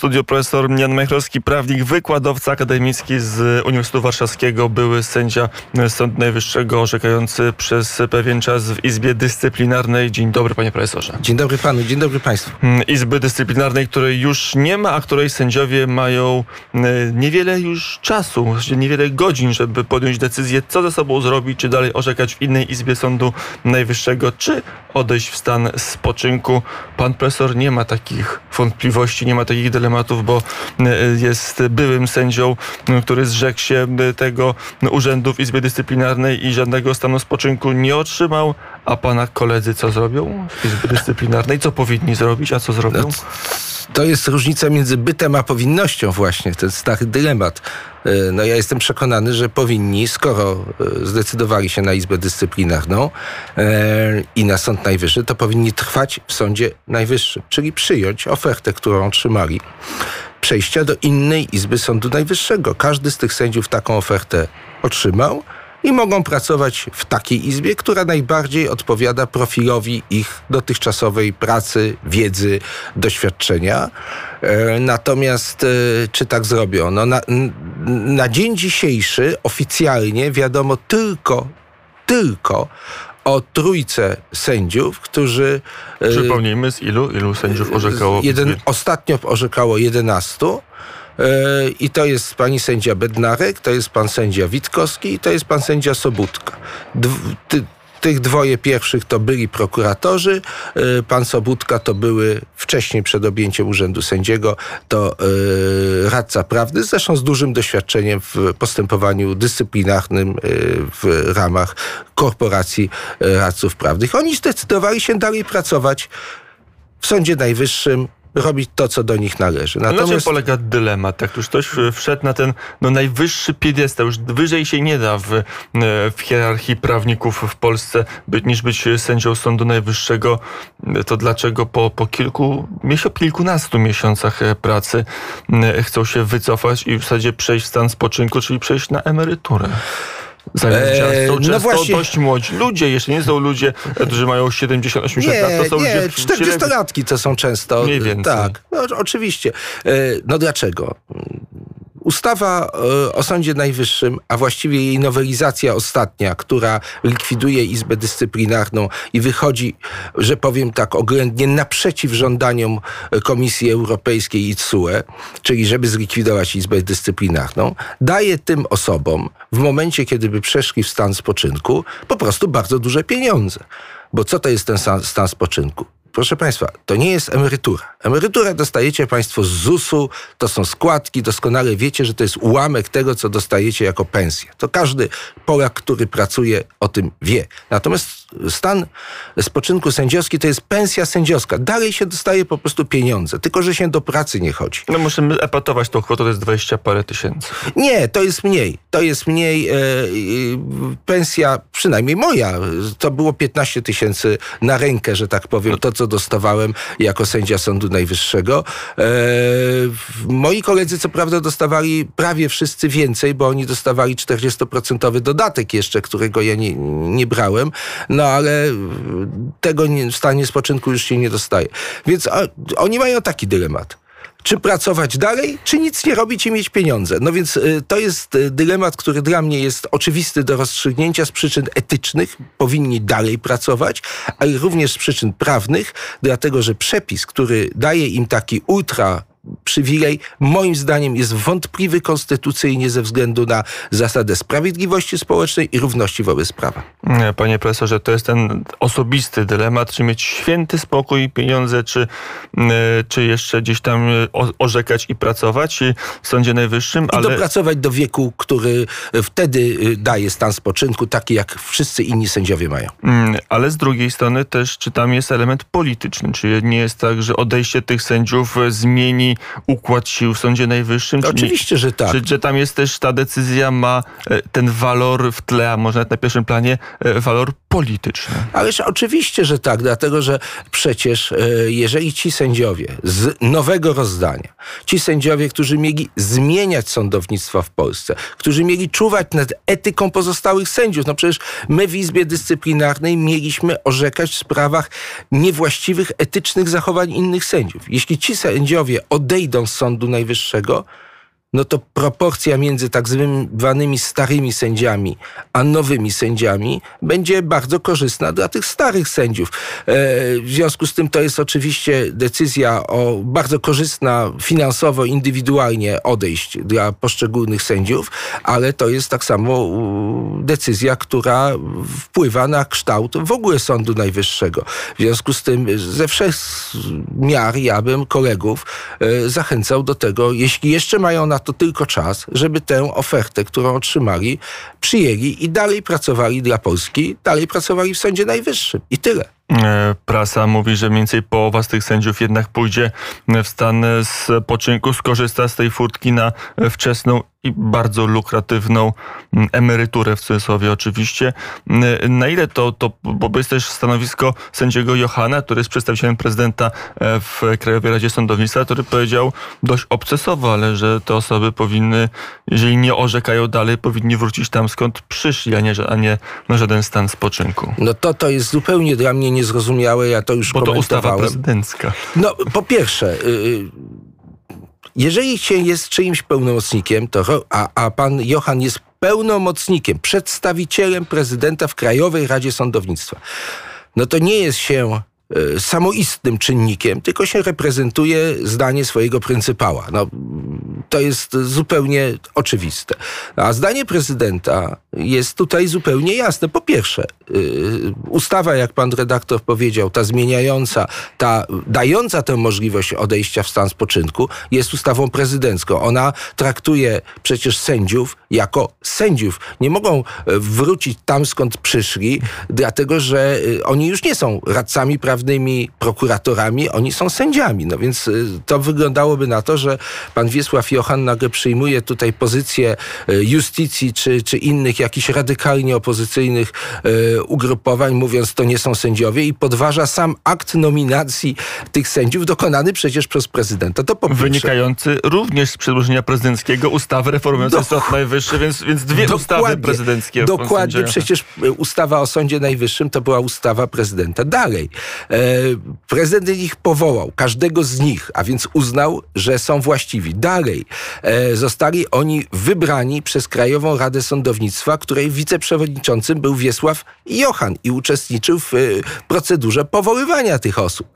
studiu profesor Jan Majchrowski, prawnik, wykładowca akademicki z Uniwersytetu Warszawskiego, były sędzia Sądu Najwyższego orzekający przez pewien czas w Izbie Dyscyplinarnej. Dzień dobry panie profesorze. Dzień dobry panu, dzień dobry państwu. Mm, Izby Dyscyplinarnej, której już nie ma, a której sędziowie mają e, niewiele już czasu, niewiele godzin, żeby podjąć decyzję, co ze sobą zrobić, czy dalej orzekać w innej Izbie Sądu Najwyższego, czy odejść w stan spoczynku. Pan profesor nie ma takich wątpliwości, nie ma takich dylematów, bo e, jest byłym sędzią, który zrzekł się tego urzędu w Izbie Dyscyplinarnej i żadnego stanu spoczynku nie otrzymał. A pana koledzy co zrobią w Izbie Dyscyplinarnej? Co powinni zrobić, a co zrobią? To jest różnica między bytem a powinnością właśnie, ten stary dylemat. E, No ja jestem przekonany, że powinni, skoro e, zdecydowali się na Izbę Dyscyplinarną e, i na Sąd Najwyższy, to powinni trwać w Sądzie Najwyższym, czyli przyjąć ofertę, którą otrzymali, przejścia do innej Izby Sądu Najwyższego. Każdy z tych sędziów taką ofertę otrzymał i mogą pracować w takiej izbie, która najbardziej odpowiada profilowi ich dotychczasowej pracy, wiedzy, doświadczenia. E, Natomiast e, czy tak zrobią? No na, na dzień dzisiejszy oficjalnie wiadomo tylko, tylko o trójce sędziów, którzy e, Przypomnijmy, z ilu, ilu sędziów orzekało? Jeden, ostatnio orzekało 11. e, I to jest pani sędzia Bednarek, to jest pan sędzia Witkowski i to jest pan sędzia Sobutka. Dw, ty, tych dwoje pierwszych to byli prokuratorzy, e, pan Sobutka to były wcześniej przed objęciem urzędu sędziego, to e, radca prawny, zresztą z dużym doświadczeniem w postępowaniu dyscyplinarnym w ramach korporacji radców prawnych. Oni zdecydowali się dalej pracować w Sądzie Najwyższym robić to, co do nich należy. Na czym Natomiast polega dylemat? Jak już ktoś e, wszedł na ten no, najwyższy piedestał, już wyżej się nie da w, e, w hierarchii prawników w Polsce być, niż być sędzią Sądu Najwyższego, e, to dlaczego po, po kilku, miesiąc, kilkunastu miesiącach pracy chcą się wycofać i w zasadzie przejść w stan spoczynku, czyli przejść na emeryturę? Eee, no często właśnie- dość młodzi ludzie, jeszcze nie są ludzie, którzy mają 70-80 nie, lat, to są nie, ludzie... w- 40-latki to są często. Mniej więcej. Tak, no, oczywiście. E, No dlaczego? Ustawa e, o Sądzie Najwyższym, a właściwie jej nowelizacja ostatnia, która likwiduje Izbę Dyscyplinarną i wychodzi, że powiem tak oględnie, naprzeciw żądaniom e, Komisji Europejskiej i TSUE, czyli żeby zlikwidować Izbę Dyscyplinarną, daje tym osobom w momencie, kiedy by przeszli w stan spoczynku, po prostu bardzo duże pieniądze. Bo co to jest ten stan, stan spoczynku? Proszę Państwa, to nie jest emerytura. Emeryturę dostajecie Państwo z ZUS-u, to są składki, doskonale wiecie, że to jest ułamek tego, co dostajecie jako pensję. To każdy Polak, który pracuje, o tym wie. Natomiast stan spoczynku sędziowski to jest pensja sędziowska. Dalej się dostaje po prostu pieniądze, tylko że się do pracy nie chodzi. No musimy epatować tą kwotę, to jest 20 parę tysięcy. Nie, to jest mniej. To jest mniej. E, pensja, przynajmniej moja, to było 15 tysięcy na rękę, że tak powiem, to co dostawałem jako sędzia Sądu Najwyższego. E, moi koledzy, co prawda, dostawali prawie wszyscy więcej, bo oni dostawali 40% dodatek jeszcze, którego ja nie, nie brałem, no ale tego nie, w stanie spoczynku już się nie dostaje. Więc a, oni mają taki dylemat czy pracować dalej, czy nic nie robić i mieć pieniądze. No więc y, to jest y, dylemat, który dla mnie jest oczywisty do rozstrzygnięcia z przyczyn etycznych. Powinni dalej pracować, ale również z przyczyn prawnych, dlatego że przepis, który daje im taki ultra przywilej, moim zdaniem jest wątpliwy konstytucyjnie ze względu na zasadę sprawiedliwości społecznej i równości wobec prawa. Nie, Panie profesorze, to jest ten osobisty dylemat, czy mieć święty spokój i pieniądze, czy, e, czy jeszcze gdzieś tam e, orzekać i pracować e, w Sądzie Najwyższym, I ale dopracować do wieku, który y, wtedy y, daje stan spoczynku, taki jak wszyscy inni sędziowie mają. Mm, Ale z drugiej strony też, czy tam jest element polityczny? Czy nie jest tak, że odejście tych sędziów e, zmieni układ sił w Sądzie Najwyższym? Oczywiście, że tak. Czy, że tam jest też ta decyzja ma e, ten walor w tle, a może nawet na pierwszym planie e, walor polityczny? Ależ oczywiście, że tak, dlatego że przecież e, jeżeli ci sędziowie z nowego rozdania, ci sędziowie, którzy mieli zmieniać sądownictwo w Polsce, którzy mieli czuwać nad etyką pozostałych sędziów, no przecież my w Izbie Dyscyplinarnej mieliśmy orzekać w sprawach niewłaściwych, etycznych zachowań innych sędziów. Jeśli ci sędziowie odejdą z Sądu Najwyższego, no to proporcja między tak zwanymi starymi sędziami a nowymi sędziami będzie bardzo korzystna dla tych starych sędziów. E, w związku z tym to jest oczywiście decyzja o bardzo korzystna finansowo, indywidualnie odejść dla poszczególnych sędziów, ale to jest tak samo decyzja, która wpływa na kształt w ogóle Sądu Najwyższego. W związku z tym ze wszech miar ja bym kolegów e, zachęcał do tego, jeśli jeszcze mają na to tylko czas, żeby tę ofertę, którą otrzymali, przyjęli i dalej pracowali dla Polski, dalej pracowali w Sądzie Najwyższym. I tyle. E, prasa mówi, że mniej więcej połowa z tych sędziów jednak pójdzie w stan spoczynku, skorzysta z tej furtki na wczesną i bardzo lukratywną mm, emeryturę w cudzysłowie oczywiście. Mm, na ile to, to bo jest też stanowisko sędziego Johana, który jest przedstawicielem prezydenta e, w Krajowej Radzie Sądownictwa, który powiedział dość obcesowo, ale że te osoby powinny, jeżeli nie orzekają dalej, powinni wrócić tam skąd przyszli, a nie, a nie na żaden stan spoczynku. No to to jest zupełnie dla mnie niezrozumiałe, ja to już Bo to ustawa prezydencka. No po pierwsze... Yy, jeżeli się jest czyimś pełnomocnikiem, to, a, a pan Johan jest pełnomocnikiem, przedstawicielem prezydenta w Krajowej Radzie Sądownictwa, no to nie jest się samoistnym czynnikiem, tylko się reprezentuje zdanie swojego pryncypała. No, to jest zupełnie oczywiste. A zdanie prezydenta jest tutaj zupełnie jasne. Po pierwsze, yy, ustawa, jak pan redaktor powiedział, ta zmieniająca, ta dająca tę możliwość odejścia w stan spoczynku, jest ustawą prezydencką. Ona traktuje przecież sędziów jako sędziów. Nie mogą e, wrócić tam, skąd przyszli, dlatego że oni już nie są radcami prawnymi, prawnymi prokuratorami, oni są sędziami. No więc y, to wyglądałoby na to, że pan Wiesław Johan nagle przyjmuje tutaj pozycję y, justicji czy, czy innych jakichś radykalnie opozycyjnych y, ugrupowań, mówiąc to nie są sędziowie i podważa sam akt nominacji tych sędziów dokonany przecież przez prezydenta. To po Wynikający również z przedłożenia prezydenckiego ustawy reformującej. Sąd Najwyższy, więc, więc dwie ustawy prezydenckie. Dokładnie, przecież ustawa o Sądzie Najwyższym to była ustawa prezydenta. Dalej, prezydent ich powołał, każdego z nich, a więc uznał, że są właściwi. Dalej e, zostali oni wybrani przez Krajową Radę Sądownictwa, której wiceprzewodniczącym był Wiesław Johan i uczestniczył w e, procedurze powoływania tych osób.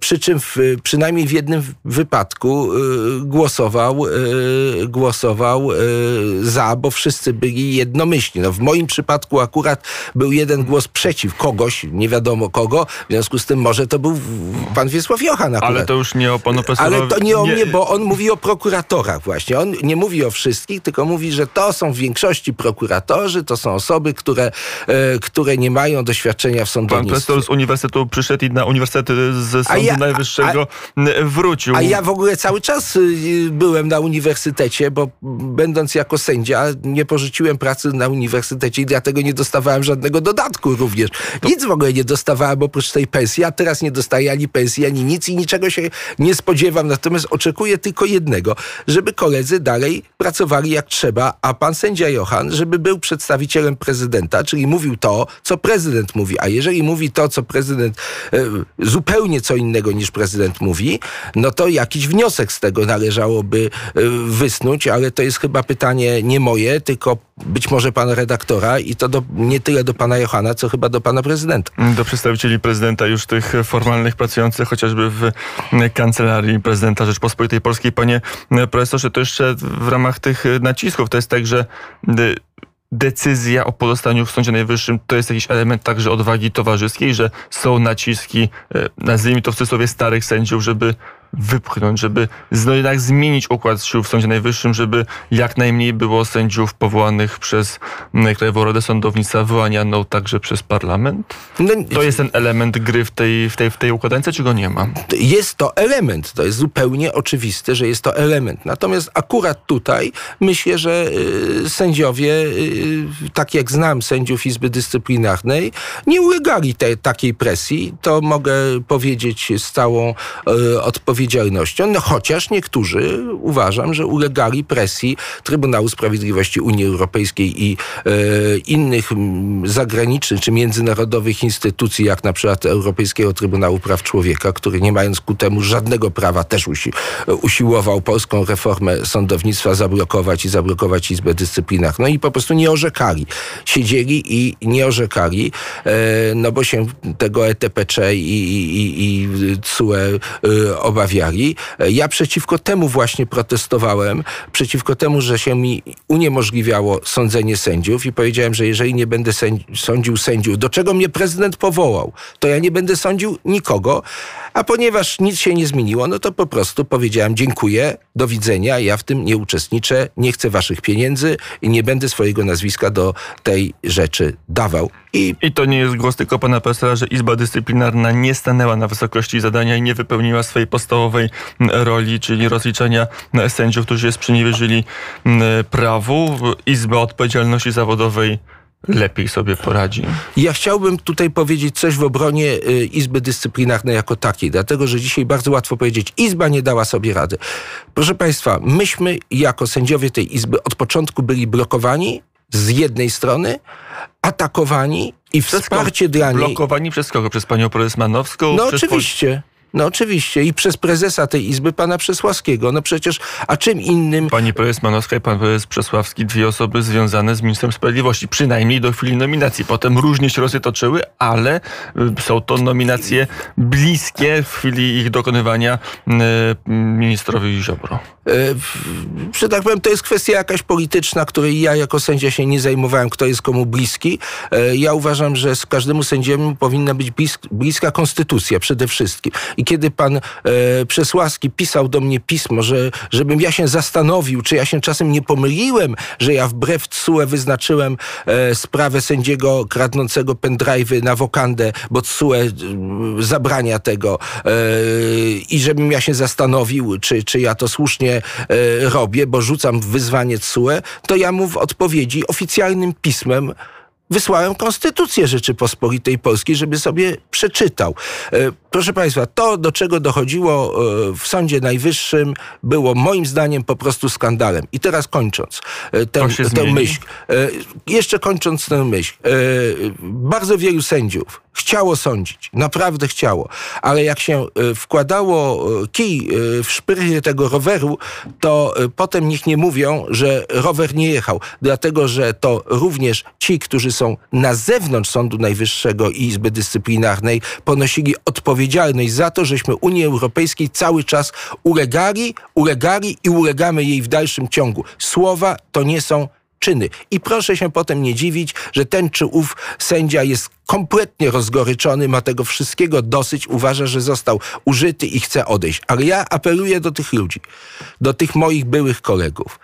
Przy czym w, przynajmniej w jednym wypadku głosował, głosował za, bo wszyscy byli jednomyślni. No w moim przypadku akurat był jeden głos przeciw kogoś, nie wiadomo kogo, w związku z tym może to był pan Wiesław Johan akurat. Ale to już nie o panu profesorowi. Ale to nie o nie... mnie, bo on mówi o prokuratorach właśnie. On nie mówi o wszystkich, tylko mówi, że to są w większości prokuratorzy, to są osoby, które, e, które nie mają doświadczenia w sądownictwie. Pan profesor z uniwersytetu przyszedł i na uniwersytet ze Sądu ja, Najwyższego a, wrócił. A ja w ogóle cały czas y, byłem na uniwersytecie, bo będąc jako sędzia nie porzuciłem pracy na uniwersytecie i dlatego nie dostawałem żadnego dodatku również. Nic w ogóle nie dostawałem oprócz tej pensji, a teraz nie dostaję ani pensji, ani nic i niczego się nie spodziewam. Natomiast oczekuję tylko jednego, żeby koledzy dalej pracowali jak trzeba, a pan sędzia Johan, żeby był przedstawicielem prezydenta, czyli mówił to, co prezydent mówi. A jeżeli mówi to, co prezydent, e, zupełnie co innego niż prezydent mówi, no to jakiś wniosek z tego należałoby e, wysnuć, ale to jest chyba pytanie nie moje, tylko być może pana redaktora i to do, nie tyle do pana Johana, co chyba do pana prezydenta. Do przedstawicieli prezydenta już tych formalnych pracujących chociażby w Kancelarii Prezydenta Rzeczpospolitej Polskiej. Panie profesorze, to jeszcze w ramach tych nacisków to jest tak, że decyzja o pozostaniu w Sądzie Najwyższym to jest jakiś element także odwagi towarzyskiej, że są naciski, e, nazwijmy to w cudzysłowie, starych sędziów, żeby wypchnąć, żeby no jednak zmienić układ sił w Sądzie Najwyższym, żeby jak najmniej było sędziów powołanych przez Krajową Radę Sądownictwa, wyłanianą także przez parlament? No, to jest ten element gry w tej, w, tej, w tej układance, czy go nie ma? Jest to element, to jest zupełnie oczywiste, że jest to element. Natomiast akurat tutaj myślę, że y, sędziowie, y, tak jak znam sędziów Izby Dyscyplinarnej, nie ulegali te, takiej presji. To mogę powiedzieć z całą y, odpowiedzialnością odpowiedzialnością, no chociaż niektórzy uważam, że ulegali presji Trybunału Sprawiedliwości Unii Europejskiej i e, innych zagranicznych czy międzynarodowych instytucji, jak na przykład Europejskiego Trybunału Praw Człowieka, który nie mając ku temu żadnego prawa też usi, usiłował polską reformę sądownictwa zablokować i zablokować Izbę Dyscyplinarną no i po prostu nie orzekali. Siedzieli i nie orzekali, e, no bo się tego ETPC i, i, i CUE e. Ja przeciwko temu właśnie protestowałem, przeciwko temu, że się mi uniemożliwiało sądzenie sędziów i powiedziałem, że jeżeli nie będę sądził sędziów, do czego mnie prezydent powołał, to ja nie będę sądził nikogo, a ponieważ nic się nie zmieniło, no to po prostu powiedziałem dziękuję, do widzenia, ja w tym nie uczestniczę, nie chcę waszych pieniędzy i nie będę swojego nazwiska do tej rzeczy dawał. I, I to nie jest głos tylko pana profesora, że Izba Dyscyplinarna nie stanęła na wysokości zadania i nie wypełniła swojej podstawowej roli, czyli rozliczenia sędziów, którzy sprzeniewierzyli prawu. Izba Odpowiedzialności Zawodowej lepiej sobie poradzi. Ja chciałbym tutaj powiedzieć coś w obronie y, Izby Dyscyplinarnej jako takiej, dlatego że dzisiaj bardzo łatwo powiedzieć, Izba nie dała sobie rady. Proszę Państwa, myśmy jako sędziowie tej Izby od początku byli blokowani z jednej strony, atakowani i przez wsparcie dla niej... Blokowani przez kogo? Przez panią prezes Manowską? No oczywiście. No oczywiście i przez prezesa tej Izby, pana Przesławskiego. No przecież, a czym innym... Pani prezes Manowska i pan prezes Przesławski, dwie osoby związane z ministrem sprawiedliwości, przynajmniej do chwili nominacji. Potem różnie się losy toczyły, ale y, są to nominacje bliskie w chwili ich dokonywania y, ministrowi Ziobro. E, że tak powiem, to jest kwestia jakaś polityczna, której ja jako sędzia się nie zajmowałem, kto jest komu bliski. E, ja uważam, że z każdemu sędziemu powinna być bliska konstytucja przede wszystkim. I kiedy pan e, pisał do mnie pismo, że, żebym ja się zastanowił, czy ja się czasem nie pomyliłem, że ja wbrew TSUE wyznaczyłem e, sprawę sędziego kradnącego pendrive'y na wokandę, bo TSUE e, zabrania tego e, i żebym ja się zastanowił, czy, czy ja to słusznie e, robię, bo rzucam wyzwanie TSUE, to ja mu w odpowiedzi oficjalnym pismem wysłałem Konstytucję Rzeczypospolitej Polskiej, żeby sobie przeczytał. E, proszę Państwa, to do czego dochodziło e, w Sądzie Najwyższym było moim zdaniem po prostu skandalem. I teraz kończąc e, tę, tę myśl, jeszcze kończąc tę myśl, bardzo wielu sędziów chciało sądzić, naprawdę chciało, ale jak się wkładało kij w szprychy tego roweru, to potem nikt nie mówią, że rower nie jechał, dlatego że to również ci, którzy są na zewnątrz Sądu Najwyższego i Izby Dyscyplinarnej, ponosili odpowiedzialność za to, żeśmy Unii Europejskiej cały czas ulegali, ulegali i ulegamy jej w dalszym ciągu. Słowa to nie są czyny. I proszę się potem nie dziwić, że ten czy ów sędzia jest kompletnie rozgoryczony, ma tego wszystkiego dosyć, uważa, że został użyty i chce odejść. Ale ja apeluję do tych ludzi, do tych moich byłych kolegów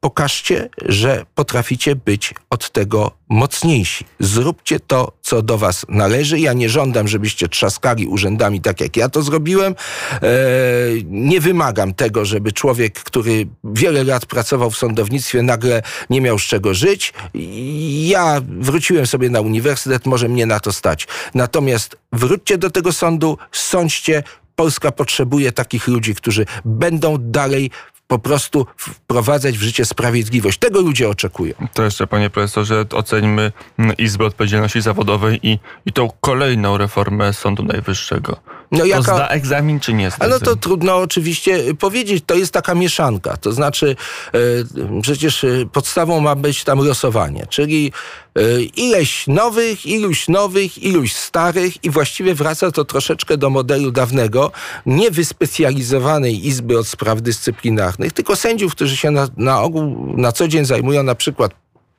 pokażcie, że potraficie być od tego mocniejsi. Zróbcie to, co do was należy. Ja nie żądam, żebyście trzaskali urzędami tak, jak ja to zrobiłem. E, nie wymagam tego, żeby człowiek, który wiele lat pracował w sądownictwie, nagle nie miał z czego żyć. Ja wróciłem sobie na uniwersytet, może mnie na to stać. Natomiast wróćcie do tego sądu, sądźcie, Polska potrzebuje takich ludzi, którzy będą dalej po prostu wprowadzać w życie sprawiedliwość. Tego ludzie oczekują. To jeszcze, panie profesorze, oceńmy Izbę Odpowiedzialności Zawodowej i, i tą kolejną reformę Sądu Najwyższego. No jaka... To zda egzamin, czy nie zda No to trudno oczywiście powiedzieć. To jest taka mieszanka. To znaczy, e, przecież e, podstawą ma być tam losowanie, czyli e, ileś nowych, iluś nowych, iluś starych i właściwie wraca to troszeczkę do modelu dawnego, nie wyspecjalizowanej Izby od Spraw Dyscyplinarnych, tylko sędziów, którzy się na, na ogół, na co dzień zajmują na przykład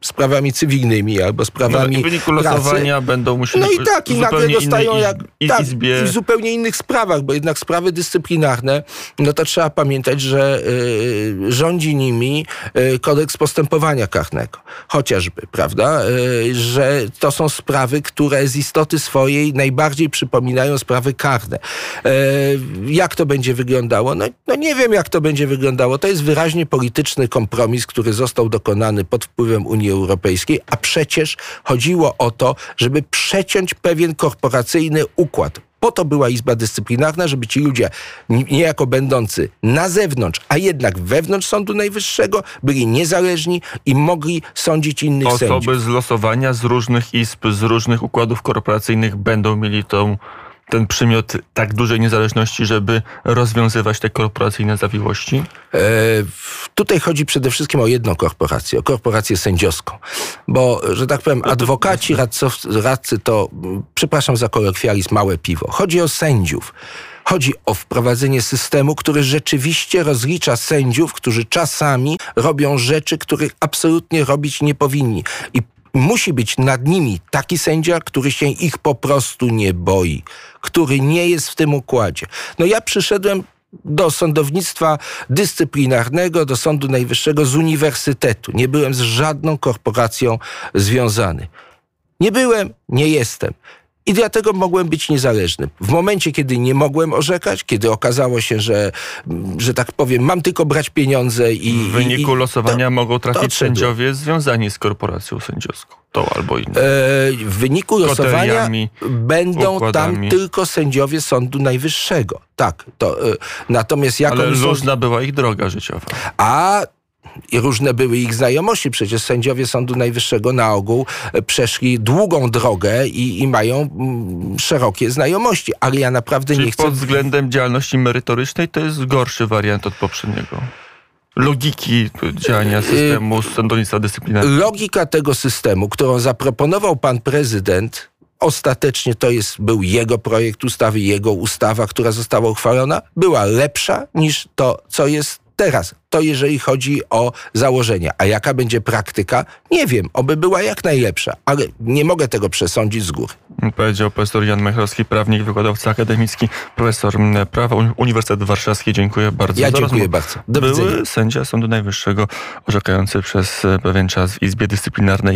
sprawami cywilnymi albo sprawami no, w wyniku losowania będą musieli No i tak, i nagle dostają jak tak, i w zupełnie innych sprawach, bo jednak sprawy dyscyplinarne, no to trzeba pamiętać, że y, rządzi nimi y, kodeks postępowania karnego. Chociażby, prawda? Y, że to są sprawy, które z istoty swojej najbardziej przypominają sprawy karne. Y, jak to będzie wyglądało? No, no nie wiem, jak to będzie wyglądało. To jest wyraźnie polityczny kompromis, który został dokonany pod wpływem Unii Europejskiej, a przecież chodziło o to, żeby przeciąć pewien korporacyjny układ Po to była Izba Dyscyplinarna, żeby ci ludzie ni- niejako będący na zewnątrz, a jednak wewnątrz Sądu Najwyższego byli niezależni i mogli sądzić innych sędziów. Osoby z losowania z różnych izb, z różnych układów korporacyjnych będą mieli tą, ten przymiot tak dużej niezależności, żeby rozwiązywać te korporacyjne zawiłości? E, Tutaj chodzi przede wszystkim o jedną korporację, o korporację sędziowską. Bo, że tak powiem, adwokaci, radcow- radcy to, przepraszam za kolokwializm, małe piwo. Chodzi o sędziów. Chodzi o wprowadzenie systemu, który rzeczywiście rozlicza sędziów, którzy czasami robią rzeczy, których absolutnie robić nie powinni. I musi być nad nimi taki sędzia, który się ich po prostu nie boi, który nie jest w tym układzie. No ja przyszedłem do sądownictwa dyscyplinarnego, do Sądu Najwyższego z uniwersytetu. Nie byłem z żadną korporacją związany. Nie byłem, nie jestem. I dlatego mogłem być niezależny. W momencie, kiedy nie mogłem orzekać, kiedy okazało się, że, że tak powiem, mam tylko brać pieniądze i. W wyniku i, i, losowania mogą trafić sędziowie związani z korporacją sędziowską. Tą albo inną. E, w wyniku losowania będą układami. tam tylko sędziowie Sądu Najwyższego. Tak. To, e, natomiast jak Ale są różna była ich droga życiowa. A i różne były ich znajomości. Przecież sędziowie Sądu Najwyższego na ogół e, przeszli długą drogę i, i mają mm, szerokie znajomości. Ale ja naprawdę Czyli nie chcę. pod względem działalności merytorycznej to jest gorszy wariant od poprzedniego. Logiki działania systemu sądownictwa dyscyplinarnego. Logika tego systemu, którą zaproponował pan prezydent, ostatecznie to jest, był jego projekt ustawy, jego ustawa, która została uchwalona, była lepsza niż to, co jest teraz. To jeżeli chodzi o założenia. A jaka będzie praktyka? Nie wiem. Oby była jak najlepsza, ale nie mogę tego przesądzić z góry. Powiedział profesor Jan Mechrowski, prawnik, wykładowca akademicki, profesor prawa Uni- Uniwersytet Warszawski. Dziękuję bardzo Ja dziękuję bardzo. Do Były widzenia. sędzia Sądu Najwyższego orzekający przez e, pewien czas w Izbie Dyscyplinarnej